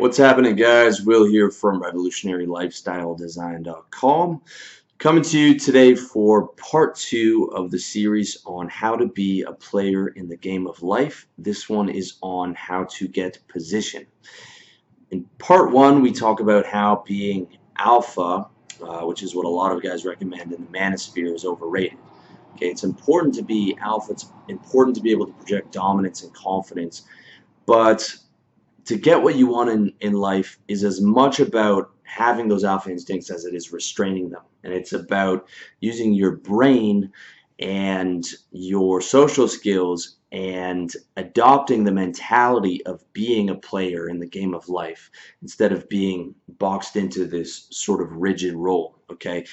What's happening, guys? Will here from RevolutionaryLifestyleDesign.com. Coming to you today for part two of the series on how to be a player in the game of life. This one is on how to get position. In part one, we talk about how being alpha, uh, which is what a lot of guys recommend in the manosphere, is overrated. Okay, it's important to be alpha. It's important to be able to project dominance and confidence, but to get what you want in, in life is as much about having those alpha instincts as it is restraining them. And it's about using your brain and your social skills and adopting the mentality of being a player in the game of life instead of being boxed into this sort of rigid role. Okay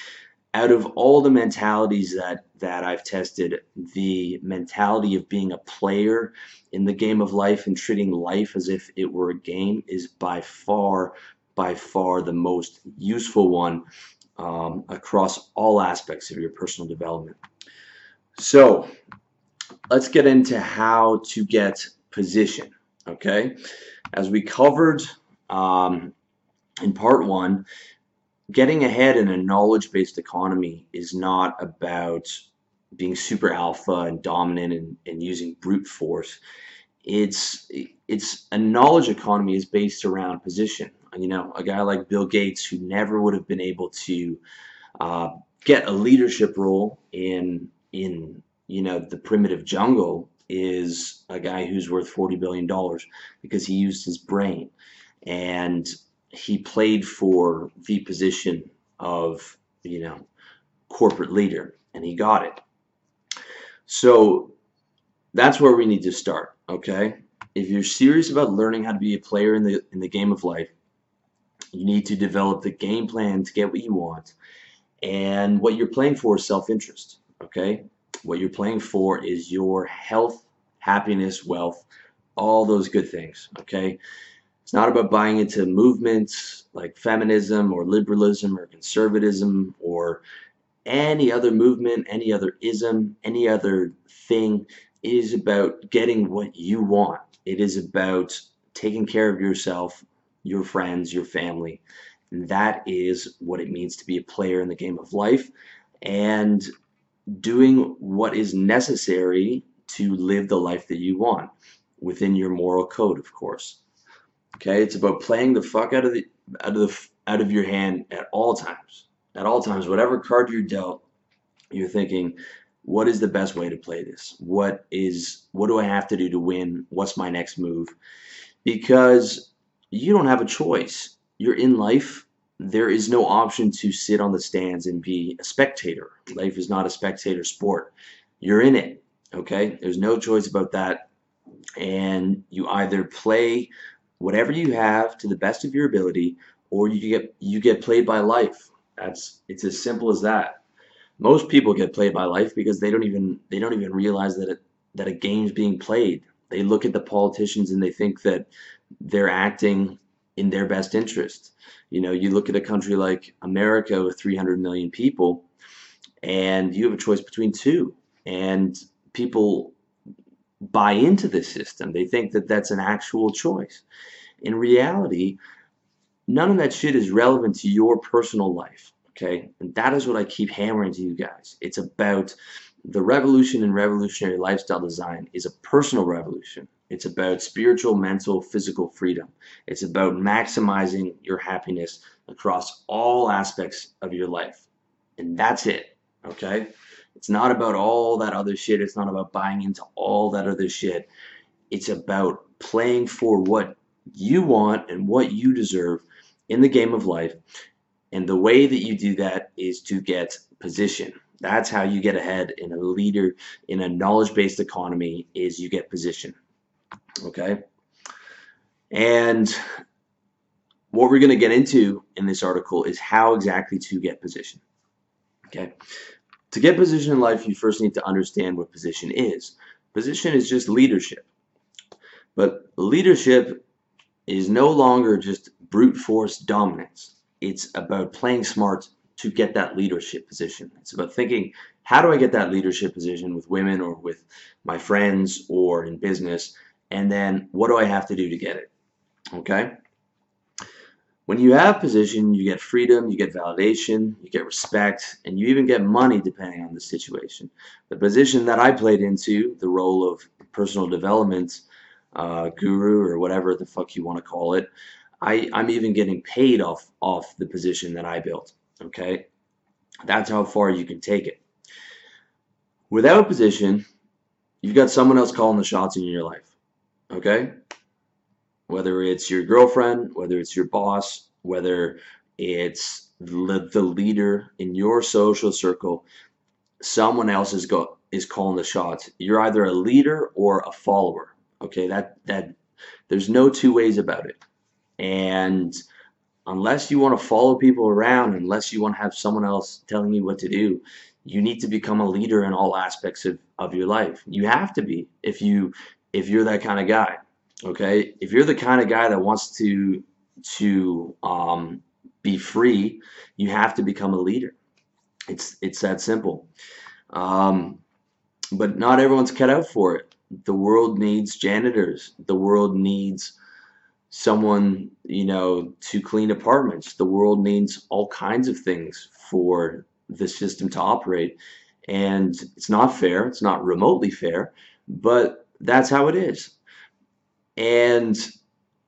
out of all the mentalities that that I've tested, the mentality of being a player in the game of life and treating life as if it were a game is by far, by far the most useful one um, across all aspects of your personal development. So let's get into how to get position. Okay, as we covered um, in part one, getting ahead in a knowledge-based economy is not about being super alpha and dominant and, and using brute force. It's it's a knowledge economy is based around position. You know, a guy like Bill Gates who never would have been able to uh, get a leadership role in in you know the primitive jungle is a guy who's worth forty billion dollars because he used his brain and he played for the position of, you know, corporate leader, and he got it. So that's where we need to start, okay? If you're serious about learning how to be a player in the in the game of life, you need to develop the game plan to get what you want. And what you're playing for is self-interest, okay? What you're playing for is your health, happiness, wealth, all those good things, okay? It's not about buying into movements like feminism or liberalism or conservatism or any other movement, any other ism, any other thing. It is about getting what you want. It is about taking care of yourself, your friends, your family. And that is what it means to be a player in the game of life and doing what is necessary to live the life that you want within your moral code, of course. Okay, it's about playing the fuck out of the out of the out of your hand at all times. At all times, whatever card you're dealt, you're thinking, what is the best way to play this? What is what do I have to do to win? What's my next move? Because you don't have a choice. You're in life. There is no option to sit on the stands and be a spectator. Life is not a spectator sport. You're in it. Okay? There's no choice about that. And you either play whatever you have to the best of your ability or you get you get played by life. That's it's as simple as that. Most people get played by life because they don't even they don't even realize that it, that a game's being played. They look at the politicians and they think that they're acting in their best interest. You know you look at a country like America with 300 million people and you have a choice between two. And people buy into the system. They think that that's an actual choice. In reality, none of that shit is relevant to your personal life. Okay? And that is what I keep hammering to you guys. It's about the revolution in revolutionary lifestyle design is a personal revolution. It's about spiritual, mental, physical freedom. It's about maximizing your happiness across all aspects of your life. And that's it. Okay? It's not about all that other shit. It's not about buying into all that other shit. It's about playing for what you want and what you deserve in the game of life. And the way that you do that is to get position. That's how you get ahead in a leader in a knowledge-based economy is you get position. Okay? And what we're going to get into in this article is how exactly to get position. Okay? To get position in life, you first need to understand what position is. Position is just leadership. But leadership is no longer just brute force dominance. It's about playing smart to get that leadership position. It's about thinking, how do I get that leadership position with women or with my friends or in business? And then what do I have to do to get it? Okay? When you have position, you get freedom, you get validation, you get respect, and you even get money depending on the situation. The position that I played into, the role of personal development uh, guru or whatever the fuck you want to call it, I, I'm even getting paid off off the position that I built. Okay, that's how far you can take it. Without position, you've got someone else calling the shots in your life. Okay, whether it's your girlfriend, whether it's your boss, whether it's the leader in your social circle, someone else is go is calling the shots. You're either a leader or a follower. Okay, that that there's no two ways about it. And unless you want to follow people around, unless you want to have someone else telling you what to do, you need to become a leader in all aspects of, of your life. You have to be if you if you're that kind of guy. Okay, if you're the kind of guy that wants to to um, be free, you have to become a leader. It's it's that simple. Um, but not everyone's cut out for it. The world needs janitors. The world needs someone you know to clean apartments. The world needs all kinds of things for the system to operate, and it's not fair. It's not remotely fair, but that's how it is. And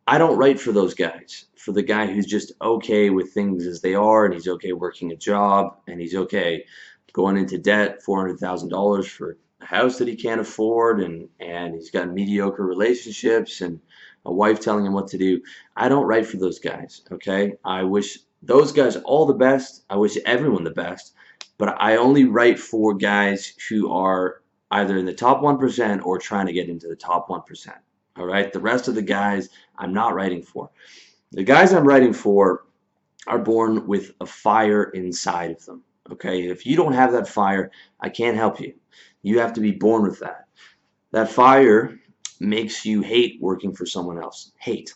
I don't write for those guys. For the guy who's just okay with things as they are, and he's okay working a job, and he's okay going into debt, four hundred thousand dollars for a house that he can't afford, and and he's got mediocre relationships, and a wife telling him what to do. I don't write for those guys. Okay, I wish those guys all the best. I wish everyone the best, but I only write for guys who are either in the top 1% or trying to get into the top 1%. All right. The rest of the guys I'm not writing for. The guys I'm writing for are born with a fire inside of them. Okay. If you don't have that fire, I can't help you. You have to be born with that. That fire makes you hate working for someone else. Hate.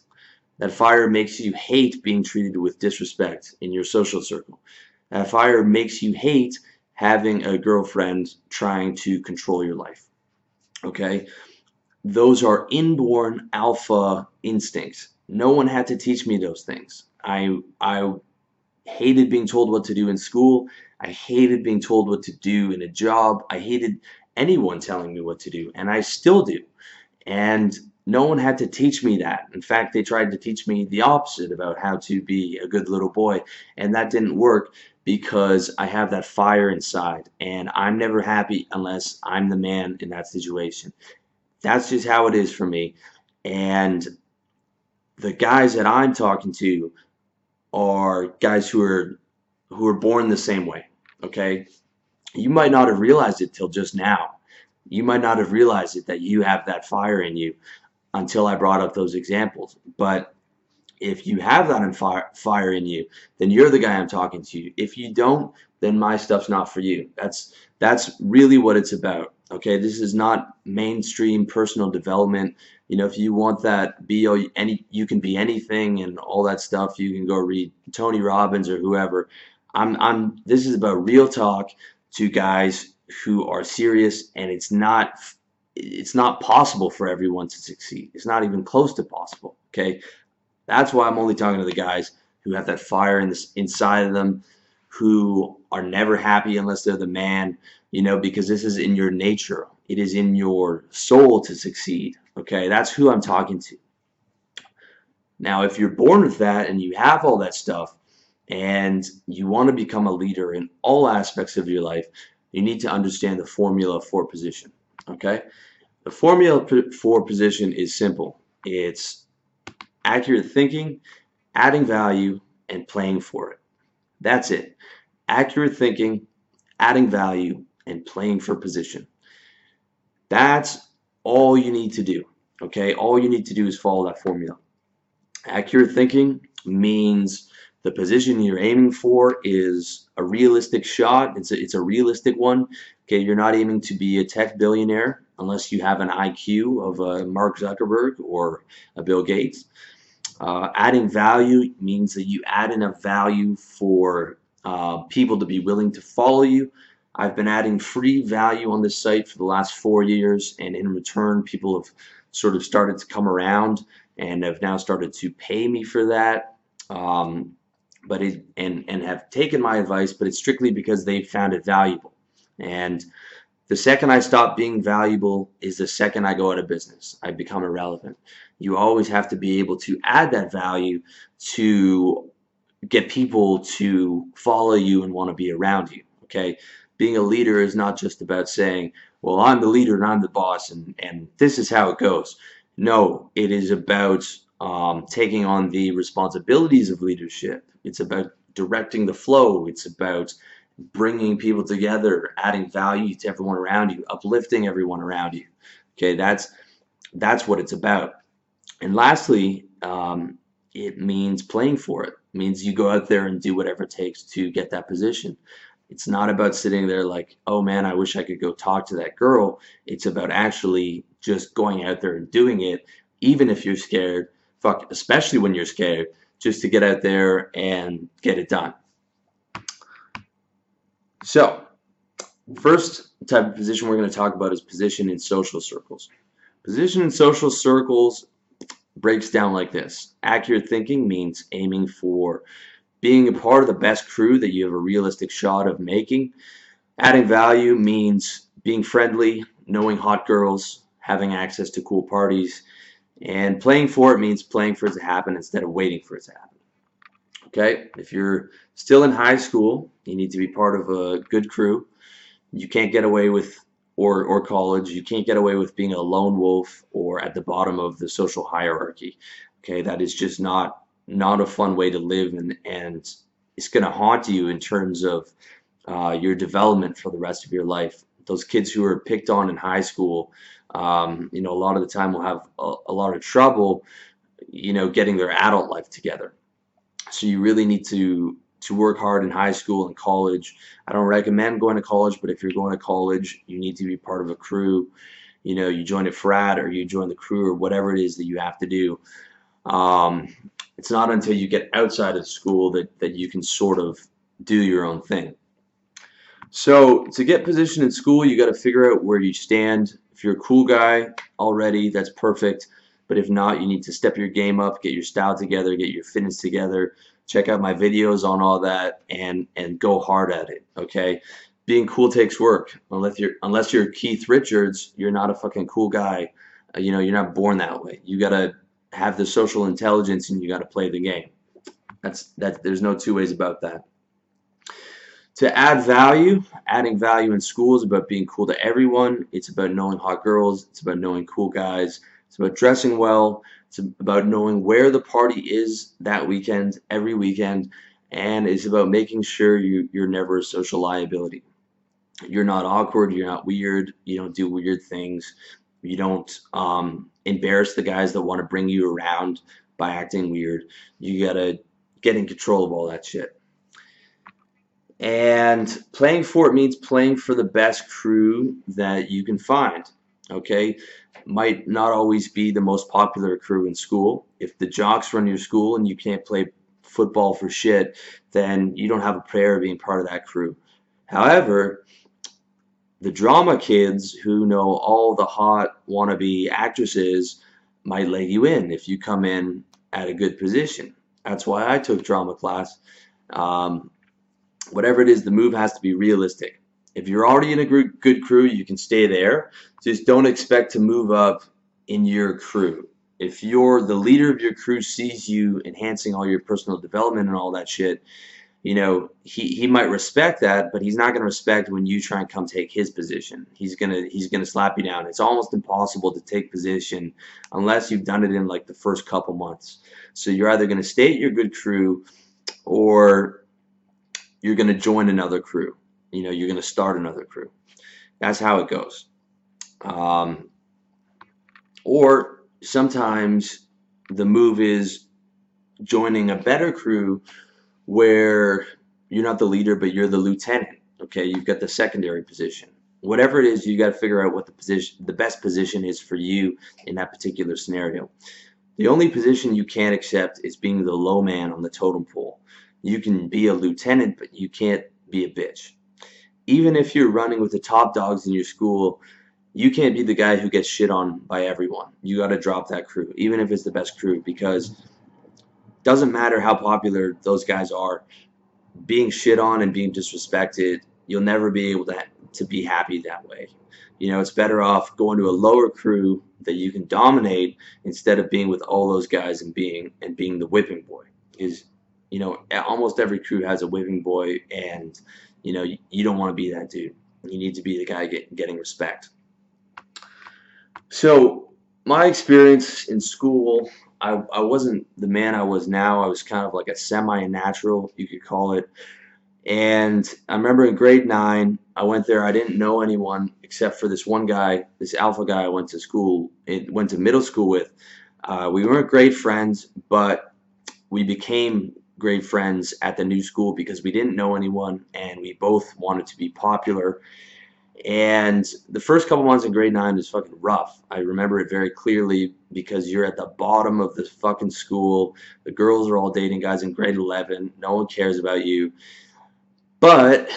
That fire makes you hate being treated with disrespect in your social circle. That fire makes you hate having a girlfriend trying to control your life. Okay? Those are inborn alpha instincts. No one had to teach me those things. I I hated being told what to do in school. I hated being told what to do in a job. I hated anyone telling me what to do, and I still do. And no one had to teach me that. In fact, they tried to teach me the opposite about how to be a good little boy, and that didn't work because I have that fire inside, and I'm never happy unless I'm the man in that situation. That's just how it is for me. And the guys that I'm talking to are guys who are who are born the same way. Okay, you might not have realized it till just now. You might not have realized it that you have that fire in you until I brought up those examples. But if you have that in fire, fire in you, then you're the guy I'm talking to. If you don't, then my stuff's not for you. That's that's really what it's about. Okay, this is not mainstream personal development. You know, if you want that, be any, you can be anything and all that stuff. You can go read Tony Robbins or whoever. I'm, I'm. This is about real talk to guys who are serious, and it's not, it's not possible for everyone to succeed. It's not even close to possible. Okay, that's why I'm only talking to the guys who have that fire in this inside of them, who are never happy unless they're the man you know, because this is in your nature. It is in your soul to succeed. Okay, that's who I'm talking to. Now, if you're born with that and you have all that stuff and you want to become a leader in all aspects of your life, you need to understand the formula for position. Okay, the formula for position is simple. It's accurate thinking, adding value, and playing for it. That's it. Accurate thinking, adding value, and playing for position. That's all you need to do. Okay, all you need to do is follow that formula. Accurate thinking means the position you're aiming for is a realistic shot. It's a, it's a realistic one. Okay, you're not aiming to be a tech billionaire unless you have an IQ of a Mark Zuckerberg or a Bill Gates. Uh, adding value means that you add enough value for uh, people to be willing to follow you, I've been adding free value on this site for the last four years, and in return, people have sort of started to come around and have now started to pay me for that. Um, but it and and have taken my advice, but it's strictly because they found it valuable. And the second I stop being valuable is the second I go out of business. I become irrelevant. You always have to be able to add that value to get people to follow you and want to be around you. Okay, being a leader is not just about saying, "Well, I'm the leader and I'm the boss, and and this is how it goes." No, it is about um, taking on the responsibilities of leadership. It's about directing the flow. It's about bringing people together, adding value to everyone around you, uplifting everyone around you. Okay, that's that's what it's about. And lastly, um, it means playing for it. it. Means you go out there and do whatever it takes to get that position. It's not about sitting there like, oh man, I wish I could go talk to that girl. It's about actually just going out there and doing it, even if you're scared. Fuck, especially when you're scared, just to get out there and get it done. So, first type of position we're going to talk about is position in social circles. Position in social circles breaks down like this. Accurate thinking means aiming for being a part of the best crew that you have a realistic shot of making. Adding value means being friendly, knowing hot girls, having access to cool parties, and playing for it means playing for it to happen instead of waiting for it to happen. Okay, if you're still in high school, you need to be part of a good crew. You can't get away with, or, or college, you can't get away with being a lone wolf or at the bottom of the social hierarchy. Okay, that is just not not a fun way to live, and and it's going to haunt you in terms of uh, your development for the rest of your life. Those kids who are picked on in high school, um, you know, a lot of the time will have a, a lot of trouble, you know, getting their adult life together. So you really need to to work hard in high school and college. I don't recommend going to college, but if you're going to college, you need to be part of a crew. You know, you join a frat or you join the crew or whatever it is that you have to do. Um, it's not until you get outside of school that, that you can sort of do your own thing. So to get positioned in school, you got to figure out where you stand. If you're a cool guy already, that's perfect. But if not, you need to step your game up, get your style together, get your fitness together. Check out my videos on all that and and go hard at it. Okay, being cool takes work. Unless you're unless you're Keith Richards, you're not a fucking cool guy. Uh, you know, you're not born that way. You gotta have the social intelligence and you gotta play the game. That's that. There's no two ways about that. To add value, adding value in school is about being cool to everyone. It's about knowing hot girls. It's about knowing cool guys. It's about dressing well. It's about knowing where the party is that weekend, every weekend, and it's about making sure you, you're never a social liability. You're not awkward. You're not weird. You don't do weird things. You don't um, embarrass the guys that want to bring you around by acting weird. You gotta get in control of all that shit. And playing for it means playing for the best crew that you can find. Okay, might not always be the most popular crew in school. If the jocks run your school and you can't play football for shit, then you don't have a prayer of being part of that crew. However, the drama kids who know all the hot wannabe actresses might let you in if you come in at a good position. That's why I took drama class. Um, whatever it is, the move has to be realistic. If you're already in a good crew, you can stay there. Just don't expect to move up in your crew. If you're the leader of your crew sees you enhancing all your personal development and all that shit, you know, he, he might respect that, but he's not going to respect when you try and come take his position. He's going to he's going to slap you down. It's almost impossible to take position unless you've done it in like the first couple months. So you're either going to stay at your good crew or you're going to join another crew you know you're going to start another crew. That's how it goes. Um, or sometimes the move is joining a better crew where you're not the leader but you're the lieutenant. Okay, you've got the secondary position. Whatever it is, you got to figure out what the position, the best position is for you in that particular scenario. The only position you can't accept is being the low man on the totem pole. You can be a lieutenant, but you can't be a bitch even if you're running with the top dogs in your school, you can't be the guy who gets shit on by everyone. You got to drop that crew, even if it's the best crew, because doesn't matter how popular those guys are, being shit on and being disrespected, you'll never be able to to be happy that way. You know, it's better off going to a lower crew that you can dominate instead of being with all those guys and being and being the whipping boy. Is you know, almost every crew has a whipping boy, and you know, you, you don't want to be that dude. You need to be the guy get, getting respect. So, my experience in school, I, I wasn't the man I was now. I was kind of like a semi-natural, you could call it. And I remember in grade nine, I went there. I didn't know anyone except for this one guy, this alpha guy I went to school, went to middle school with. Uh, we weren't great friends, but we became great friends at the new school because we didn't know anyone and we both wanted to be popular. And the first couple months in grade nine was fucking rough. I remember it very clearly because you're at the bottom of the fucking school. The girls are all dating guys in grade 11. No one cares about you. But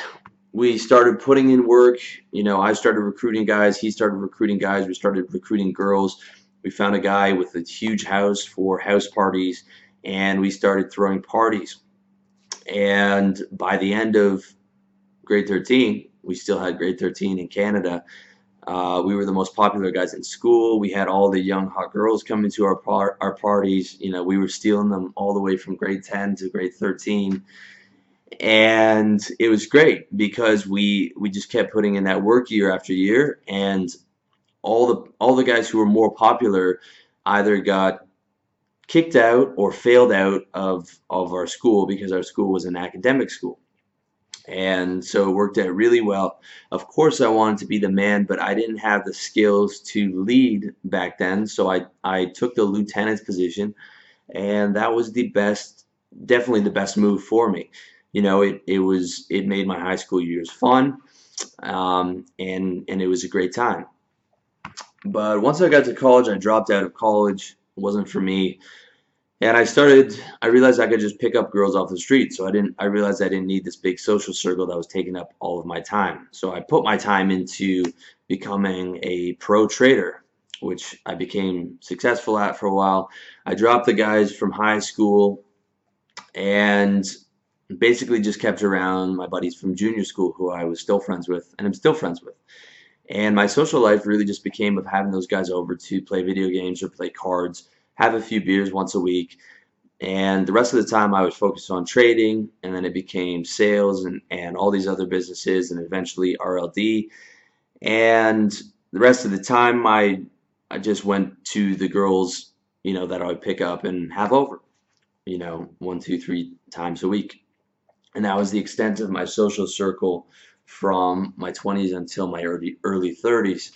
we started putting in work. You know, I started recruiting guys. He started recruiting guys. We started recruiting girls. We found a guy with a huge house for house parties, and we started throwing parties. And by the end of grade 13, we still had grade 13 in Canada. Uh, we were the most popular guys in school. We had all the young hot girls coming to our par- our parties. You know, we were stealing them all the way from grade 10 to grade 13 and it was great because we we just kept putting in that work year after year and all the all the guys who were more popular either got kicked out or failed out of of our school because our school was an academic school. And so it worked out really well. Of course i wanted to be the man but i didn't have the skills to lead back then. So i i took the lieutenant's position and that was the best definitely the best move for me. You know, it, it was it made my high school years fun, um, and and it was a great time. But once I got to college, I dropped out of college. It wasn't for me, and I started. I realized I could just pick up girls off the street. So I didn't. I realized I didn't need this big social circle that was taking up all of my time. So I put my time into becoming a pro trader which I became successful at for a while. I dropped the guys from high school and basically just kept around my buddies from junior school who I was still friends with and I'm still friends with. And my social life really just became of having those guys over to play video games or play cards, have a few beers once a week. And the rest of the time I was focused on trading and then it became sales and, and all these other businesses and eventually RLD. And the rest of the time I I just went to the girls, you know, that I would pick up and have over, you know, one, two, three times a week and that was the extent of my social circle from my 20s until my early early 30s.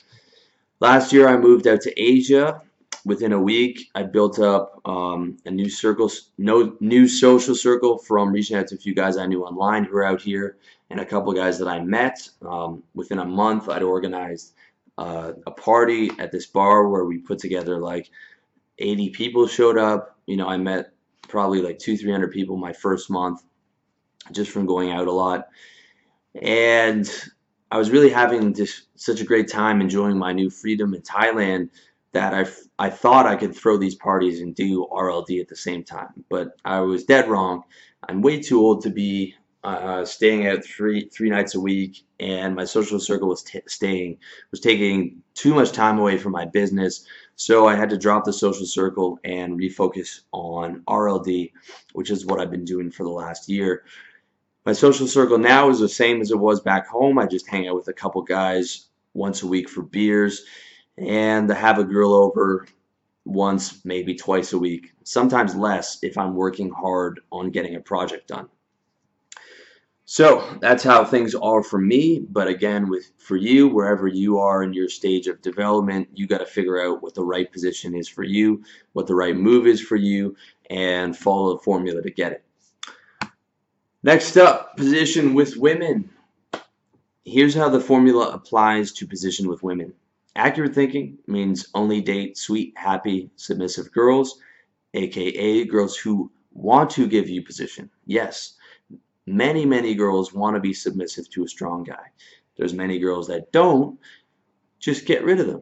Last year, I moved out to Asia. Within a week, I built up um, a new circle, no new social circle from reaching out to a few guys I knew online who were out here, and a couple guys that I met. Um, within a month, I'd organized uh, a party at this bar where we put together like 80 people showed up. You know, I met probably like two, 300 people my first month just from going out a lot. And I was really having just such a great time enjoying my new freedom in Thailand that I, I thought I could throw these parties and do RLD at the same time. But I was dead wrong. I'm way too old to be uh, staying out three three nights a week, and my social circle was staying was taking too much time away from my business. So I had to drop the social circle and refocus on RLD, which is what I've been doing for the last year. My social circle now is the same as it was back home. I just hang out with a couple guys once a week for beers and have a girl over once, maybe twice a week, sometimes less if I'm working hard on getting a project done. So that's how things are for me. But again, with for you, wherever you are in your stage of development, you got to figure out what the right position is for you, what the right move is for you, and follow the formula to get it. Next up, position with women. Here's how the formula applies to position with women. Accurate thinking means only date sweet, happy, submissive girls, aka girls who want to give you position. Yes, many, many girls want to be submissive to a strong guy. There's many girls that don't. Just get rid of them.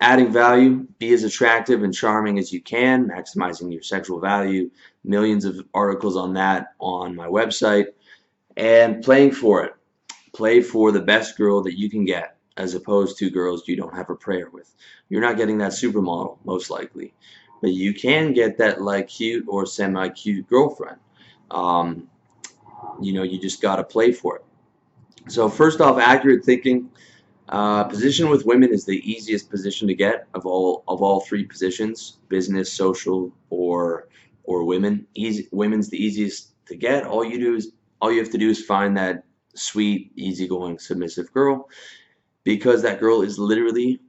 adding value, be as attractive and charming as you can, maximizing your sexual value. Millions of articles on that on my website. And playing for it. Play for the best girl that you can get as opposed to girls you don't have a prayer with. You're not getting that supermodel, most likely. But you can get that like cute or semi-cute girlfriend. Um, you know, you just got to play for it. So first off, accurate thinking. Uh, position with women is the easiest position to get of all of all three positions: business, social, or or women. Easy, women's the easiest to get. All you do is all you have to do is find that sweet, easygoing, submissive girl, because that girl is literally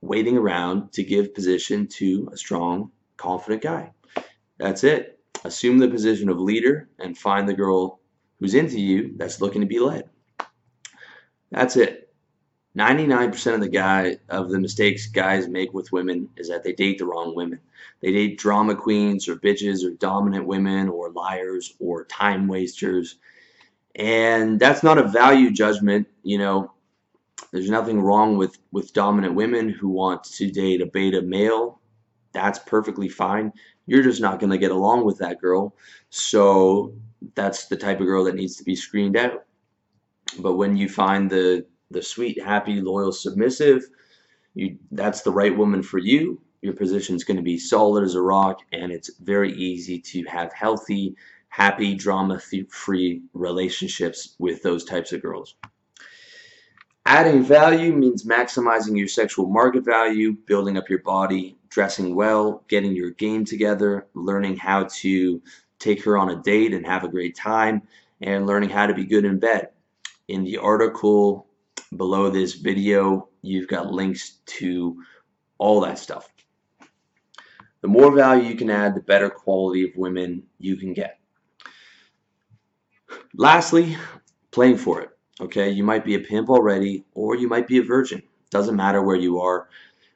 waiting around to give position to a strong, confident guy. That's it. Assume the position of leader and find the girl who's into you that's looking to be led. That's it. 99% of the guy of the mistakes guys make with women is that they date the wrong women. They date drama queens or bitches or dominant women or liars or time wasters. And that's not a value judgment, you know. There's nothing wrong with with dominant women who want to date a beta male. That's perfectly fine. You're just not going to get along with that girl. So that's the type of girl that needs to be screened out. But when you find the the sweet, happy, loyal, submissive, you that's the right woman for you. Your position is going to be solid as a rock, and it's very easy to have healthy, happy, drama-free relationships with those types of girls. Adding value means maximizing your sexual market value, building up your body, dressing well, getting your game together, learning how to take her on a date and have a great time, and learning how to be good in bed. In the article below this video, you've got links to all that stuff. The more value you can add, the better quality of women you can get. Lastly, playing for it. Okay, you might be a pimp already, or you might be a virgin. Doesn't matter where you are.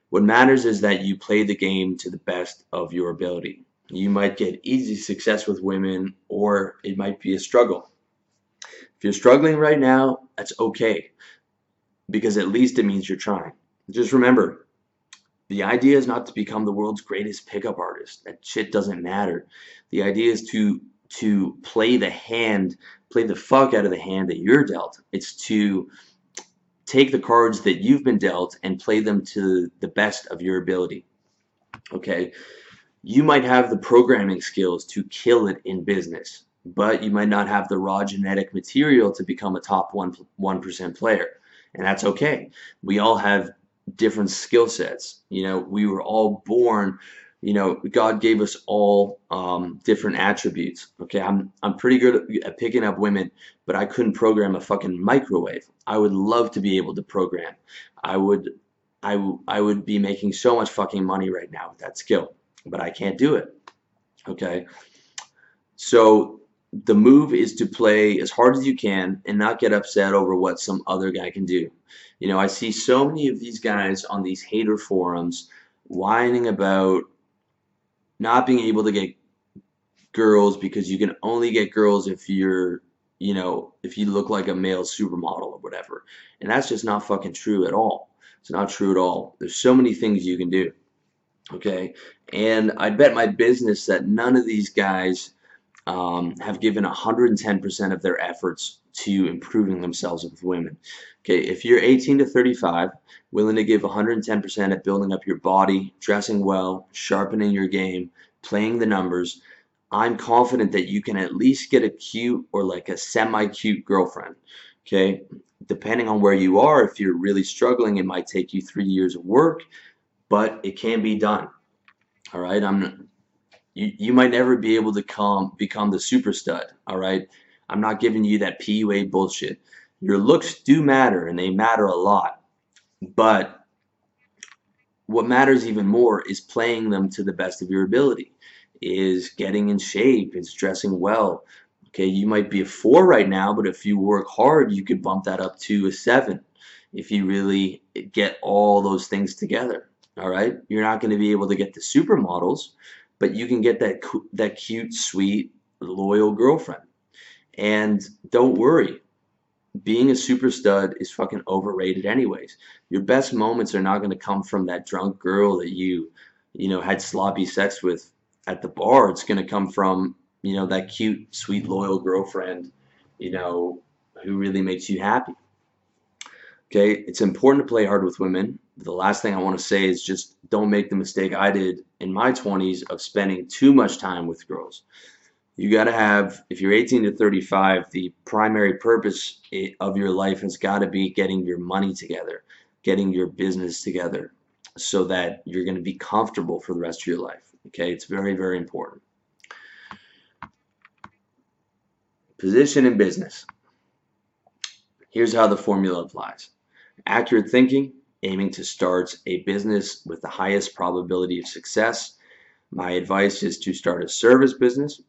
What matters is that you play the game to the best of your ability. You might get easy success with women, or it might be a struggle. If you're struggling right now, that's okay because at least it means you're trying. Just remember, the idea is not to become the world's greatest pickup artist. That shit doesn't matter. The idea is to to play the hand, play the fuck out of the hand that you're dealt. It's to take the cards that you've been dealt and play them to the best of your ability. Okay? You might have the programming skills to kill it in business, but you might not have the raw genetic material to become a top 1 1% player and that's okay. We all have different skill sets. You know, we were all born. You know, God gave us all um, different attributes. Okay, I'm I'm pretty good at picking up women, but I couldn't program a fucking microwave. I would love to be able to program. I would, I I would be making so much fucking money right now with that skill, but I can't do it. Okay, so the move is to play as hard as you can and not get upset over what some other guy can do. You know, I see so many of these guys on these hater forums whining about not being able to get girls because you can only get girls if you're, you know, if you look like a male supermodel or whatever. And that's just not fucking true at all. It's not true at all. There's so many things you can do. Okay? And I bet my business that none of these guys um, have given 110% of their efforts to improving themselves with women. Okay, if you're 18 to 35, willing to give 110% at building up your body, dressing well, sharpening your game, playing the numbers, I'm confident that you can at least get a cute or like a semi-cute girlfriend. Okay, depending on where you are, if you're really struggling, it might take you three years of work, but it can be done. All right, I'm you, you might never be able to come become the super stud all right? I'm not giving you that PUA bullshit. Your looks do matter and they matter a lot. But what matters even more is playing them to the best of your ability is getting in shape is dressing well. Okay you might be a four right now but if you work hard you could bump that up to a seven if you really get all those things together all right? You're not going to be able to get the supermodels but you can get that that cute, sweet, loyal girlfriend. And don't worry, being a super stud is fucking overrated anyways. Your best moments are not going to come from that drunk girl that you, you know, had sloppy sex with at the bar. It's going to come from, you know, that cute, sweet, loyal girlfriend, you know, who really makes you happy. Okay, it's important to play hard with women. The last thing I want to say is just don't make the mistake I did in my 20s of spending too much time with girls. You got to have if you're 18 to 35 the primary purpose of your life has got to be getting your money together getting your business together so that you're going to be comfortable for the rest of your life okay? It's very very important. Position in business. Here's how the formula applies. Accurate thinking aiming to start a business with the highest probability of success my advice is to start a service business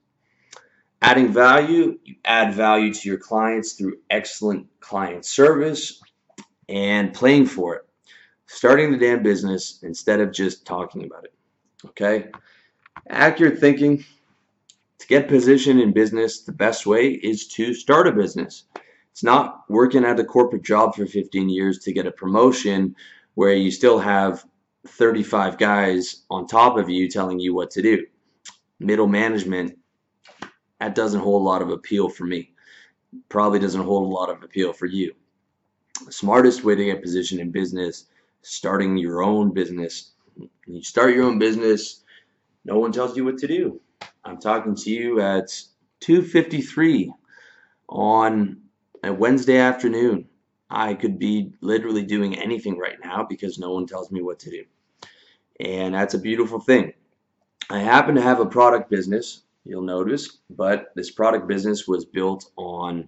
Adding value, you add value to your clients through excellent client service and playing for it. Starting the damn business instead of just talking about it. Okay? Accurate thinking. To get positioned in business, the best way is to start a business. It's not working at a corporate job for 15 years to get a promotion where you still have 35 guys on top of you telling you what to do. Middle management that doesn't hold a lot of appeal for me. Probably doesn't hold a lot of appeal for you. The smartest way to get a position in business, starting your own business. When you start your own business, no one tells you what to do. I'm talking to you at 2:53 on a Wednesday afternoon. I could be literally doing anything right now because no one tells me what to do. And that's a beautiful thing. I happen to have a product business you'll notice. But this product business was built on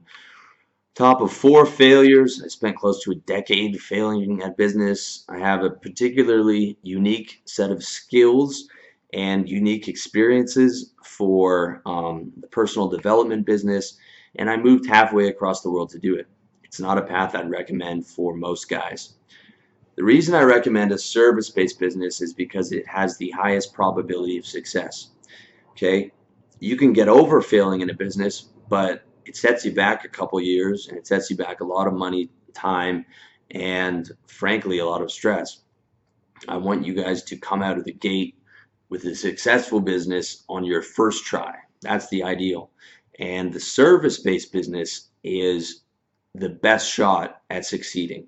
top of four failures. I spent close to a decade failing at business. I have a particularly unique set of skills and unique experiences for um, the personal development business, and I moved halfway across the world to do it. It's not a path I'd recommend for most guys. The reason I recommend a service-based business is because it has the highest probability of success. Okay, you can get over failing in a business, but it sets you back a couple years and it sets you back a lot of money, time, and frankly, a lot of stress. I want you guys to come out of the gate with a successful business on your first try. That's the ideal. And the service based business is the best shot at succeeding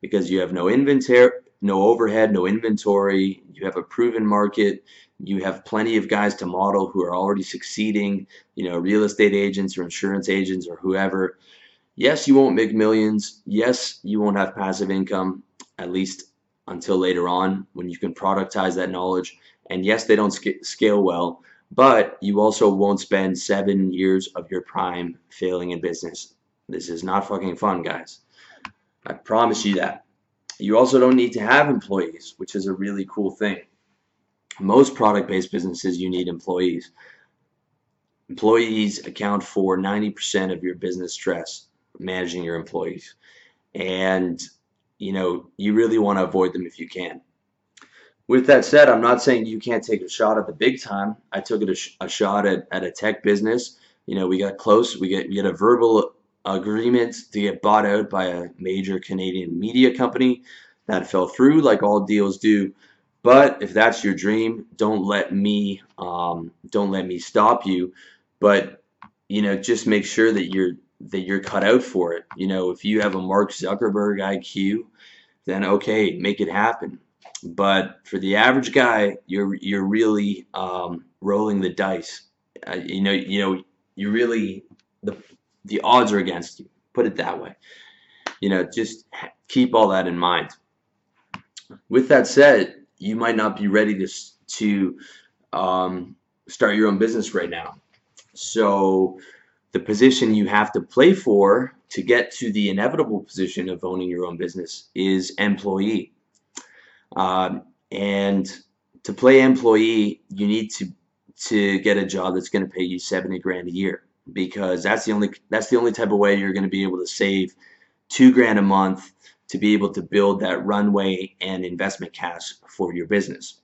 because you have no inventory, no overhead, no inventory, you have a proven market, you have plenty of guys to model who are already succeeding, you know, real estate agents or insurance agents or whoever. Yes, you won't make millions. Yes, you won't have passive income, at least until later on when you can productize that knowledge. And yes, they don't sc scale well, but you also won't spend seven years of your prime failing in business. This is not fucking fun, guys. I promise you that. You also don't need to have employees, which is a really cool thing most product-based businesses you need employees employees account for 90% of your business stress managing your employees and you know you really want to avoid them if you can with that said I'm not saying you can't take a shot at the big time I took a, sh a shot at, at a tech business you know we got close we get we get a verbal agreement to get bought out by a major Canadian media company that fell through like all deals do but if that's your dream, don't let me um, don't let me stop you. But you know, just make sure that you're that you're cut out for it. You know, if you have a Mark Zuckerberg IQ, then okay, make it happen. But for the average guy, you're you're really um, rolling the dice. Uh, you know, you know, you really the the odds are against you. Put it that way. You know, just keep all that in mind. With that said, you might not be ready to to um, start your own business right now. So the position you have to play for to get to the inevitable position of owning your own business is employee. Um, and to play employee, you need to to get a job that's going to pay you 70 grand a year because that's the only that's the only type of way you're going to be able to save two grand a month to be able to build that runway and investment cash for your business.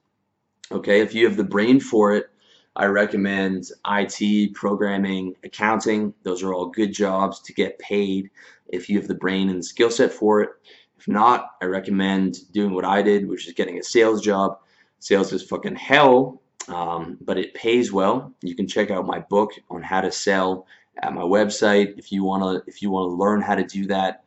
Okay, if you have the brain for it, I recommend IT, programming, accounting. Those are all good jobs to get paid if you have the brain and the skill set for it. If not, I recommend doing what I did, which is getting a sales job. Sales is fucking hell, um, but it pays well. You can check out my book on how to sell at my website if you wanna if you wanna learn how to do that.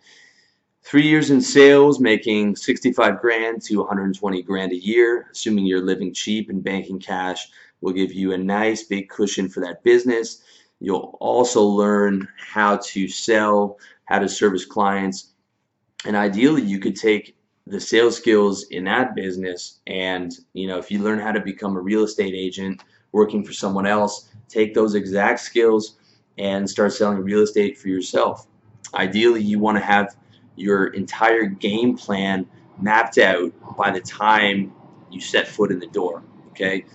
Three years in sales, making 65 grand to 120 grand a year, assuming you're living cheap and banking cash will give you a nice big cushion for that business. You'll also learn how to sell, how to service clients, and ideally you could take the sales skills in that business and you know if you learn how to become a real estate agent working for someone else take those exact skills and start selling real estate for yourself. Ideally you want to have your entire game plan mapped out by the time you set foot in the door okay?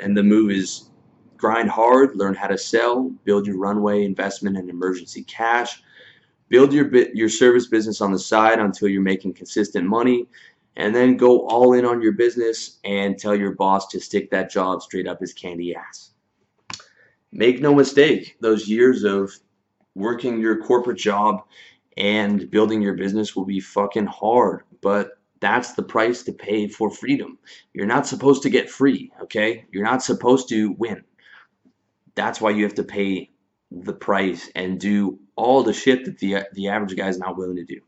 And the move is grind hard learn how to sell build your runway investment and emergency cash build your bit your service business on the side until you're making consistent money and then go all in on your business and tell your boss to stick that job straight up his candy ass. Make no mistake those years of working your corporate job and building your business will be fucking hard but that's the price to pay for freedom. You're not supposed to get free okay? You're not supposed to win. That's why you have to pay the price and do all the shit that the, the average guy is not willing to do.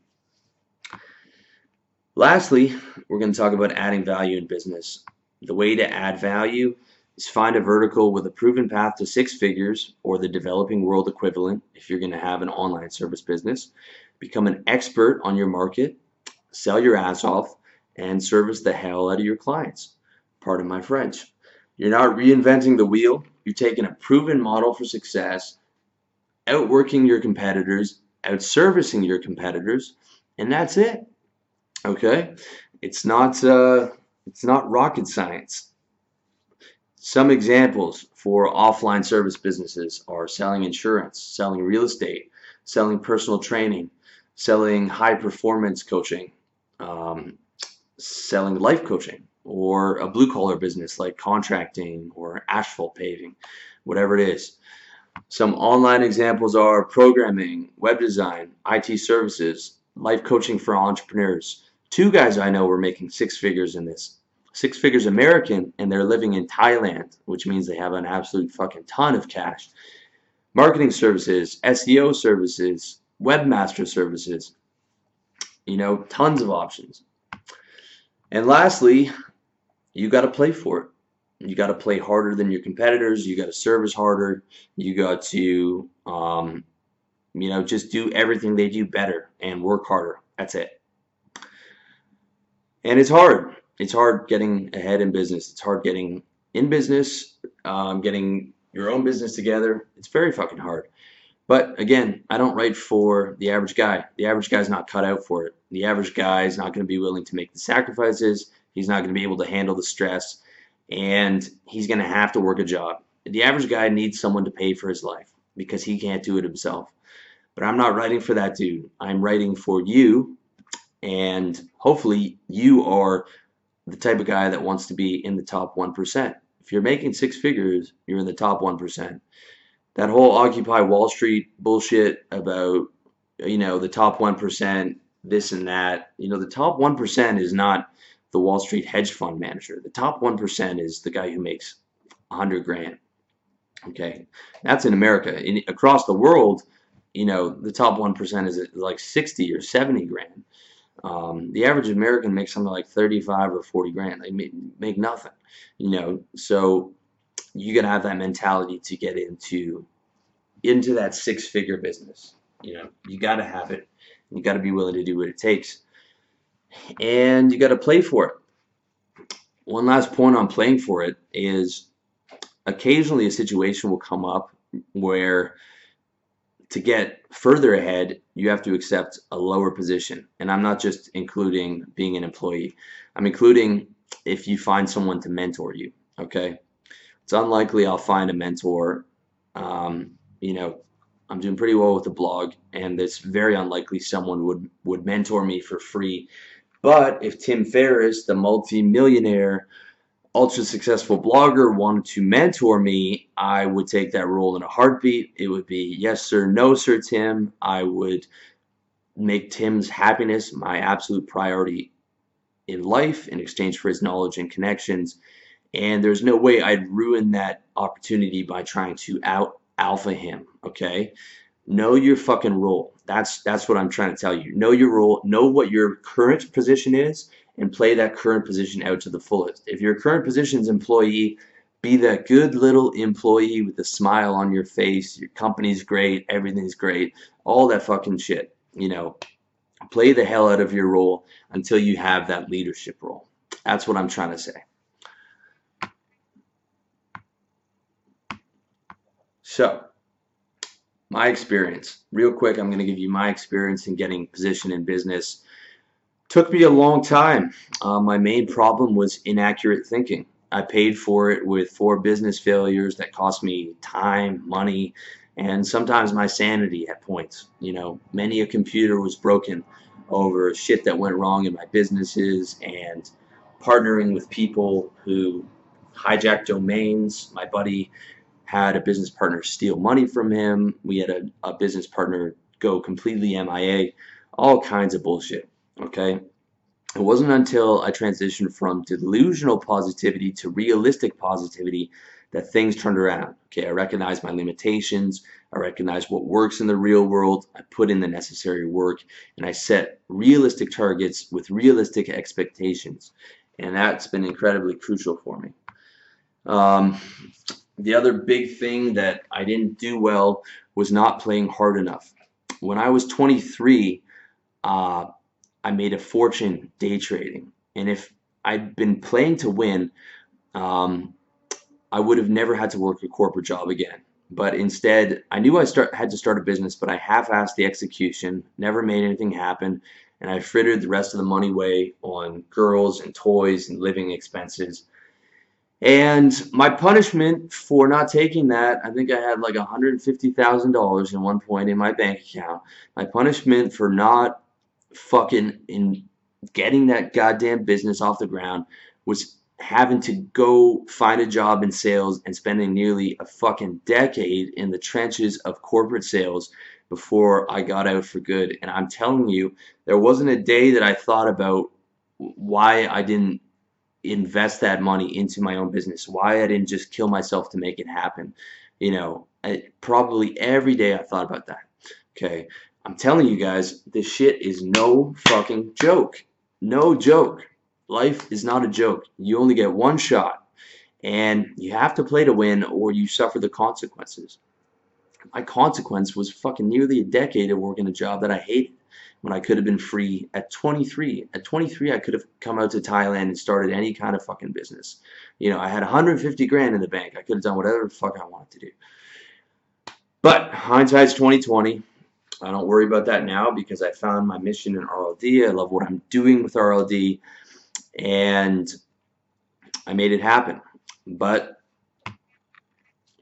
Lastly, we're going to talk about adding value in business. The way to add value is find a vertical with a proven path to six figures or the developing world equivalent if you're going to have an online service business. Become an expert on your market, sell your ass off, and service the hell out of your clients. Pardon my French. You're not reinventing the wheel. You're taking a proven model for success outworking your competitors, outservicing your competitors, and that's it. Okay, it's not uh, it's not rocket science. Some examples for offline service businesses are selling insurance, selling real estate, selling personal training, selling high performance coaching, um, selling life coaching, or a blue collar business like contracting or asphalt paving, whatever it is. Some online examples are programming, web design, IT services, life coaching for entrepreneurs. Two guys I know were making six figures in this. Six figures American, and they're living in Thailand, which means they have an absolute fucking ton of cash. Marketing services, SEO services, webmaster services. You know, tons of options. And lastly, you got to play for it you got to play harder than your competitors. You got to service harder. You got to, um, you know, just do everything they do better and work harder. That's it. And it's hard. It's hard getting ahead in business. It's hard getting in business, um, getting your own business together. It's very fucking hard. But again, I don't write for the average guy. The average guy's not cut out for it. The average guy is not going to be willing to make the sacrifices. He's not going to be able to handle the stress and he's going to have to work a job. The average guy needs someone to pay for his life because he can't do it himself. But I'm not writing for that dude. I'm writing for you, and hopefully you are the type of guy that wants to be in the top 1%. If you're making six figures, you're in the top 1%. That whole Occupy Wall Street bullshit about, you know, the top 1%, this and that, you know, the top 1% is not the Wall Street hedge fund manager. The top 1% is the guy who makes 100 grand. Okay, that's in America. In, across the world, you know, the top 1% is like 60 or 70 grand. Um, the average American makes something like 35 or 40 grand. They make, make nothing, you know. So you gotta have that mentality to get into into that six-figure business. You know, you gotta have it. You gotta be willing to do what it takes and you got to play for it. One last point on playing for it is occasionally a situation will come up where to get further ahead, you have to accept a lower position. And I'm not just including being an employee, I'm including if you find someone to mentor you. Okay. It's unlikely I'll find a mentor. Um, you know, I'm doing pretty well with the blog, and it's very unlikely someone would, would mentor me for free but if Tim Ferriss, the multi-millionaire ultra successful blogger wanted to mentor me, I would take that role in a heartbeat. It would be yes, sir, no, sir, Tim. I would make Tim's happiness my absolute priority in life in exchange for his knowledge and connections. And there's no way I'd ruin that opportunity by trying to out alpha him. Okay. Know your fucking role. That's that's what I'm trying to tell you. Know your role. Know what your current position is, and play that current position out to the fullest. If your current position is employee, be that good little employee with a smile on your face. Your company's great. Everything's great. All that fucking shit. You know, play the hell out of your role until you have that leadership role. That's what I'm trying to say. So, my experience. Real quick, I'm going to give you my experience in getting position in business. Took me a long time. Uh, my main problem was inaccurate thinking. I paid for it with four business failures that cost me time, money, and sometimes my sanity at points. You know, many a computer was broken over shit that went wrong in my businesses and partnering with people who hijacked domains. My buddy had a business partner steal money from him. We had a, a business partner go completely MIA. All kinds of bullshit. Okay. It wasn't until I transitioned from delusional positivity to realistic positivity that things turned around. Okay, I recognized my limitations. I recognized what works in the real world. I put in the necessary work and I set realistic targets with realistic expectations. And that's been incredibly crucial for me. Um, the other big thing that I didn't do well was not playing hard enough. When I was 23, uh, I made a fortune day trading. And if I'd been playing to win, um, I would have never had to work a corporate job again. But instead, I knew I start, had to start a business, but I half-assed the execution, never made anything happen, and I frittered the rest of the money away on girls and toys and living expenses and my punishment for not taking that, I think I had like $150,000 in one point in my bank account. My punishment for not fucking in getting that goddamn business off the ground was having to go find a job in sales and spending nearly a fucking decade in the trenches of corporate sales before I got out for good. And I'm telling you, there wasn't a day that I thought about why I didn't invest that money into my own business. Why I didn't just kill myself to make it happen. You know I, probably every day I thought about that. Okay. I'm telling you guys this shit is no fucking joke. No joke. Life is not a joke. You only get one shot. And you have to play to win or you suffer the consequences. My consequence was fucking nearly a decade of working a job that I hated when I could have been free at 23. At 23, I could have come out to Thailand and started any kind of fucking business. You know, I had 150 grand in the bank. I could have done whatever the fuck I wanted to do. But hindsight's 2020. I don't worry about that now because I found my mission in RLD. I love what I'm doing with RLD, and I made it happen. But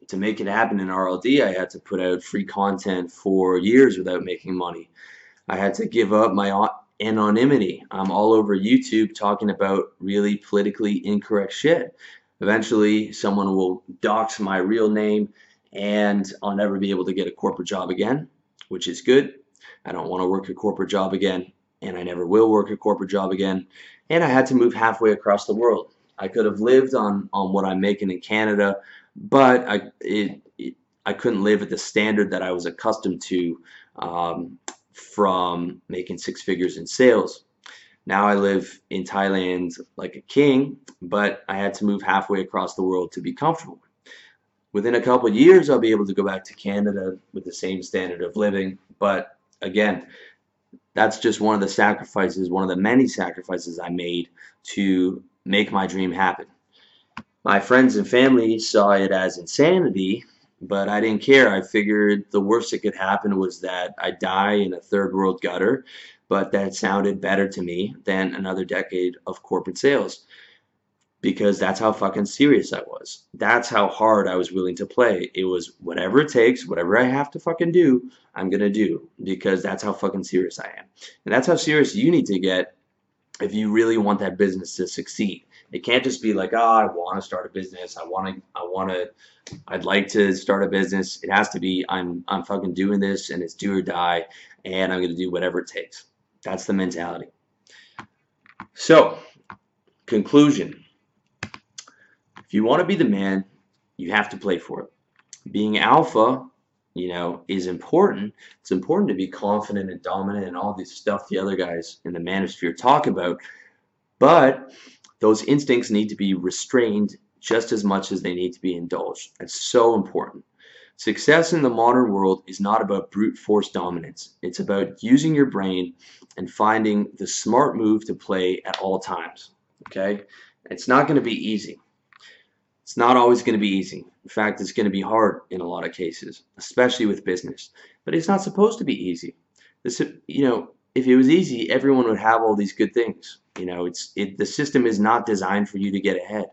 to make it happen in RLD, I had to put out free content for years without making money. I had to give up my anonymity. I'm all over YouTube talking about really politically incorrect shit. Eventually, someone will dox my real name and I'll never be able to get a corporate job again, which is good. I don't want to work a corporate job again, and I never will work a corporate job again. And I had to move halfway across the world. I could have lived on, on what I'm making in Canada, but I, it, it, I couldn't live at the standard that I was accustomed to um, from making six figures in sales. Now I live in Thailand like a king, but I had to move halfway across the world to be comfortable. Within a couple years, I'll be able to go back to Canada with the same standard of living. But again, that's just one of the sacrifices, one of the many sacrifices I made to make my dream happen. My friends and family saw it as insanity but I didn't care. I figured the worst that could happen was that I die in a third world gutter, but that sounded better to me than another decade of corporate sales because that's how fucking serious I was. That's how hard I was willing to play. It was whatever it takes, whatever I have to fucking do, I'm going to do because that's how fucking serious I am. And that's how serious you need to get if you really want that business to succeed. It can't just be like, oh, I want to start a business. I want to, I want to, I'd like to start a business. It has to be, I'm, I'm fucking doing this and it's do or die and I'm going to do whatever it takes. That's the mentality. So, conclusion. If you want to be the man, you have to play for it. Being alpha you know, is important. It's important to be confident and dominant and all this stuff the other guys in the manosphere talk about. But those instincts need to be restrained just as much as they need to be indulged. That's so important. Success in the modern world is not about brute force dominance. It's about using your brain and finding the smart move to play at all times. Okay? It's not going to be easy. It's not always going to be easy. In fact, it's going to be hard in a lot of cases, especially with business. But it's not supposed to be easy. This, you know, if it was easy, everyone would have all these good things. You know, it's it, the system is not designed for you to get ahead.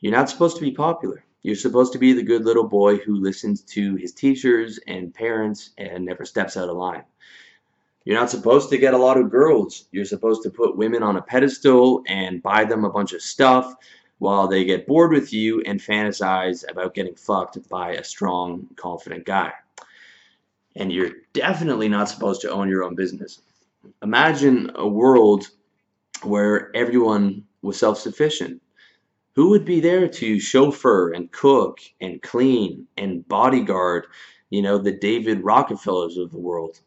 You're not supposed to be popular. You're supposed to be the good little boy who listens to his teachers and parents and never steps out of line. You're not supposed to get a lot of girls. You're supposed to put women on a pedestal and buy them a bunch of stuff while they get bored with you and fantasize about getting fucked by a strong, confident guy. And you're definitely not supposed to own your own business. Imagine a world where everyone was self sufficient. Who would be there to chauffeur and cook and clean and bodyguard, you know, the David Rockefellers of the world?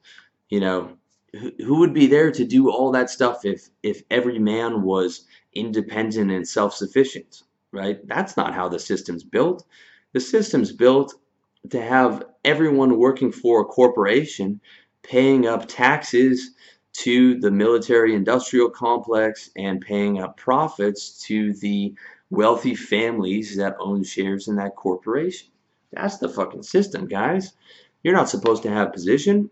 You know, who would be there to do all that stuff if if every man was independent and self-sufficient, right? That's not how the system's built. The system's built to have everyone working for a corporation paying up taxes to the military industrial complex and paying up profits to the wealthy families that own shares in that corporation. That's the fucking system, guys. You're not supposed to have position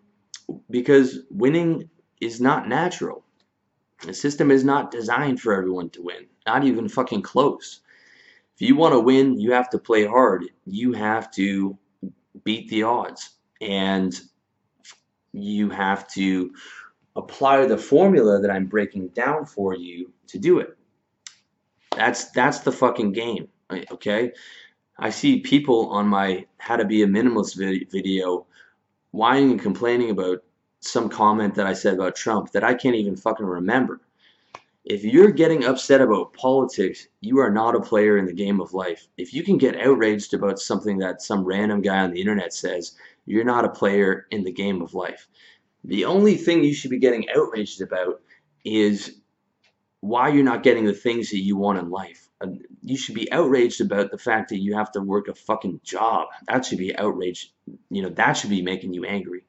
because winning is not natural. The system is not designed for everyone to win, not even fucking close. If you want to win, you have to play hard. You have to beat the odds. And you have to apply the formula that I'm breaking down for you to do it. That's that's the fucking game, okay? I see people on my how to be a minimalist video whining and complaining about some comment that I said about Trump that I can't even fucking remember. If you're getting upset about politics, you are not a player in the game of life. If you can get outraged about something that some random guy on the internet says, you're not a player in the game of life. The only thing you should be getting outraged about is why you're not getting the things that you want in life. You should be outraged about the fact that you have to work a fucking job. That should be outraged. You know, that should be making you angry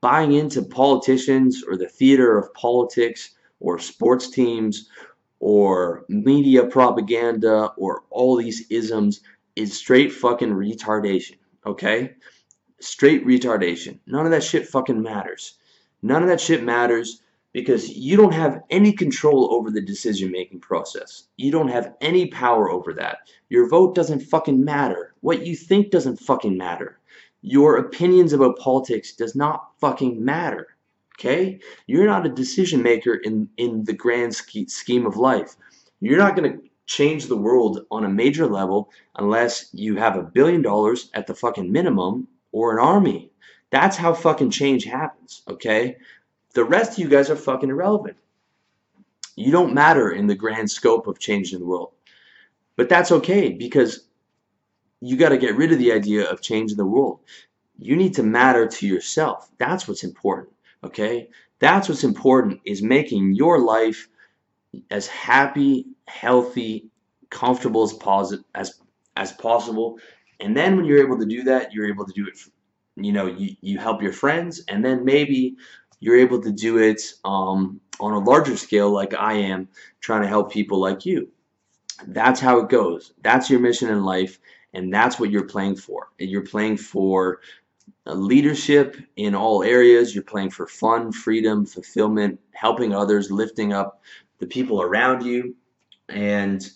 buying into politicians or the theater of politics or sports teams or media propaganda or all these isms is straight fucking retardation, okay? Straight retardation. None of that shit fucking matters. None of that shit matters because you don't have any control over the decision making process. You don't have any power over that. Your vote doesn't fucking matter. What you think doesn't fucking matter your opinions about politics does not fucking matter. Okay? You're not a decision maker in, in the grand scheme of life. You're not going to change the world on a major level unless you have a billion dollars at the fucking minimum or an army. That's how fucking change happens, okay? The rest of you guys are fucking irrelevant. You don't matter in the grand scope of changing the world. But that's okay because you got to get rid of the idea of changing the world. You need to matter to yourself. That's what's important. Okay? That's what's important is making your life as happy, healthy, comfortable as as as possible. And then when you're able to do that, you're able to do it. You know, you, you help your friends, and then maybe you're able to do it um, on a larger scale, like I am, trying to help people like you. That's how it goes. That's your mission in life and that's what you're playing for. You're playing for leadership in all areas. You're playing for fun, freedom, fulfillment, helping others, lifting up the people around you, and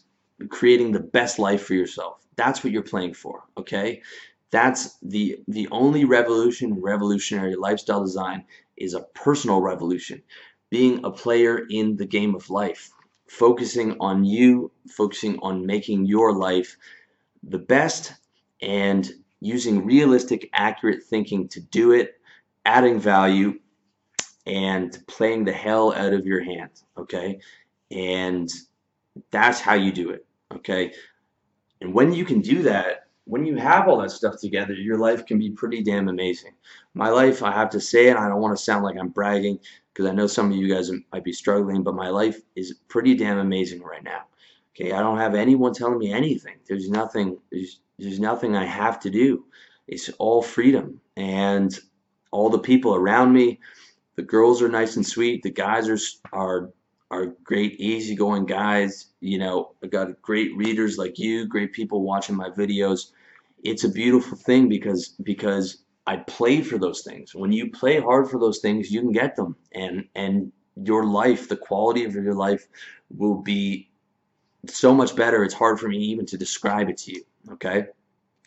creating the best life for yourself. That's what you're playing for, okay? That's the the only revolution, revolutionary lifestyle design is a personal revolution. Being a player in the game of life. focusing on you, focusing on making your life the best and using realistic, accurate thinking to do it, adding value, and playing the hell out of your hand, okay? And that's how you do it, okay? And when you can do that, when you have all that stuff together, your life can be pretty damn amazing. My life, I have to say it, I don't want to sound like I'm bragging because I know some of you guys might be struggling, but my life is pretty damn amazing right now. Okay, I don't have anyone telling me anything. There's nothing. There's, there's nothing I have to do. It's all freedom, and all the people around me. The girls are nice and sweet. The guys are are are great, easygoing guys. You know, I got great readers like you, great people watching my videos. It's a beautiful thing because because I play for those things. When you play hard for those things, you can get them, and and your life, the quality of your life, will be so much better. It's hard for me even to describe it to you. Okay,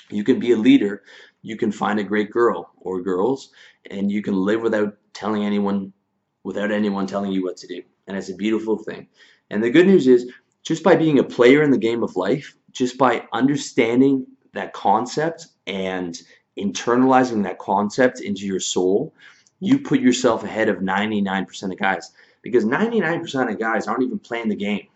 you can be a leader. You can find a great girl or girls, and you can live without telling anyone, without anyone telling you what to do and it's a beautiful thing. And the good news is, just by being a player in the game of life, just by understanding that concept and internalizing that concept into your soul, you put yourself ahead of 99% of guys. Because 99% of guys aren't even playing the game.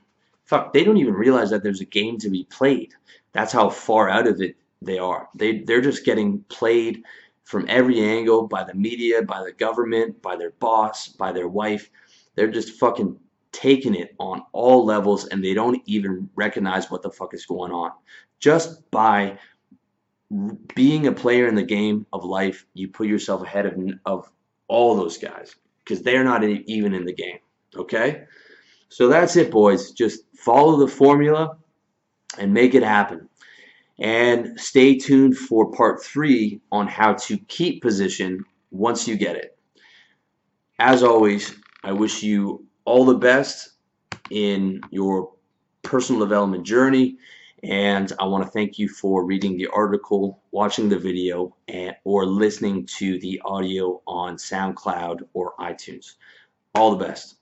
Fuck, they don't even realize that there's a game to be played. That's how far out of it they are. They, they're just getting played from every angle by the media, by the government, by their boss, by their wife. They're just fucking taking it on all levels and they don't even recognize what the fuck is going on. Just by being a player in the game of life, you put yourself ahead of, of all those guys because they're not even in the game. Okay? So that's it, boys. Just follow the formula and make it happen. And stay tuned for part three on how to keep position once you get it. As always, I wish you all the best in your personal development journey. And I want to thank you for reading the article, watching the video, and, or listening to the audio on SoundCloud or iTunes. All the best.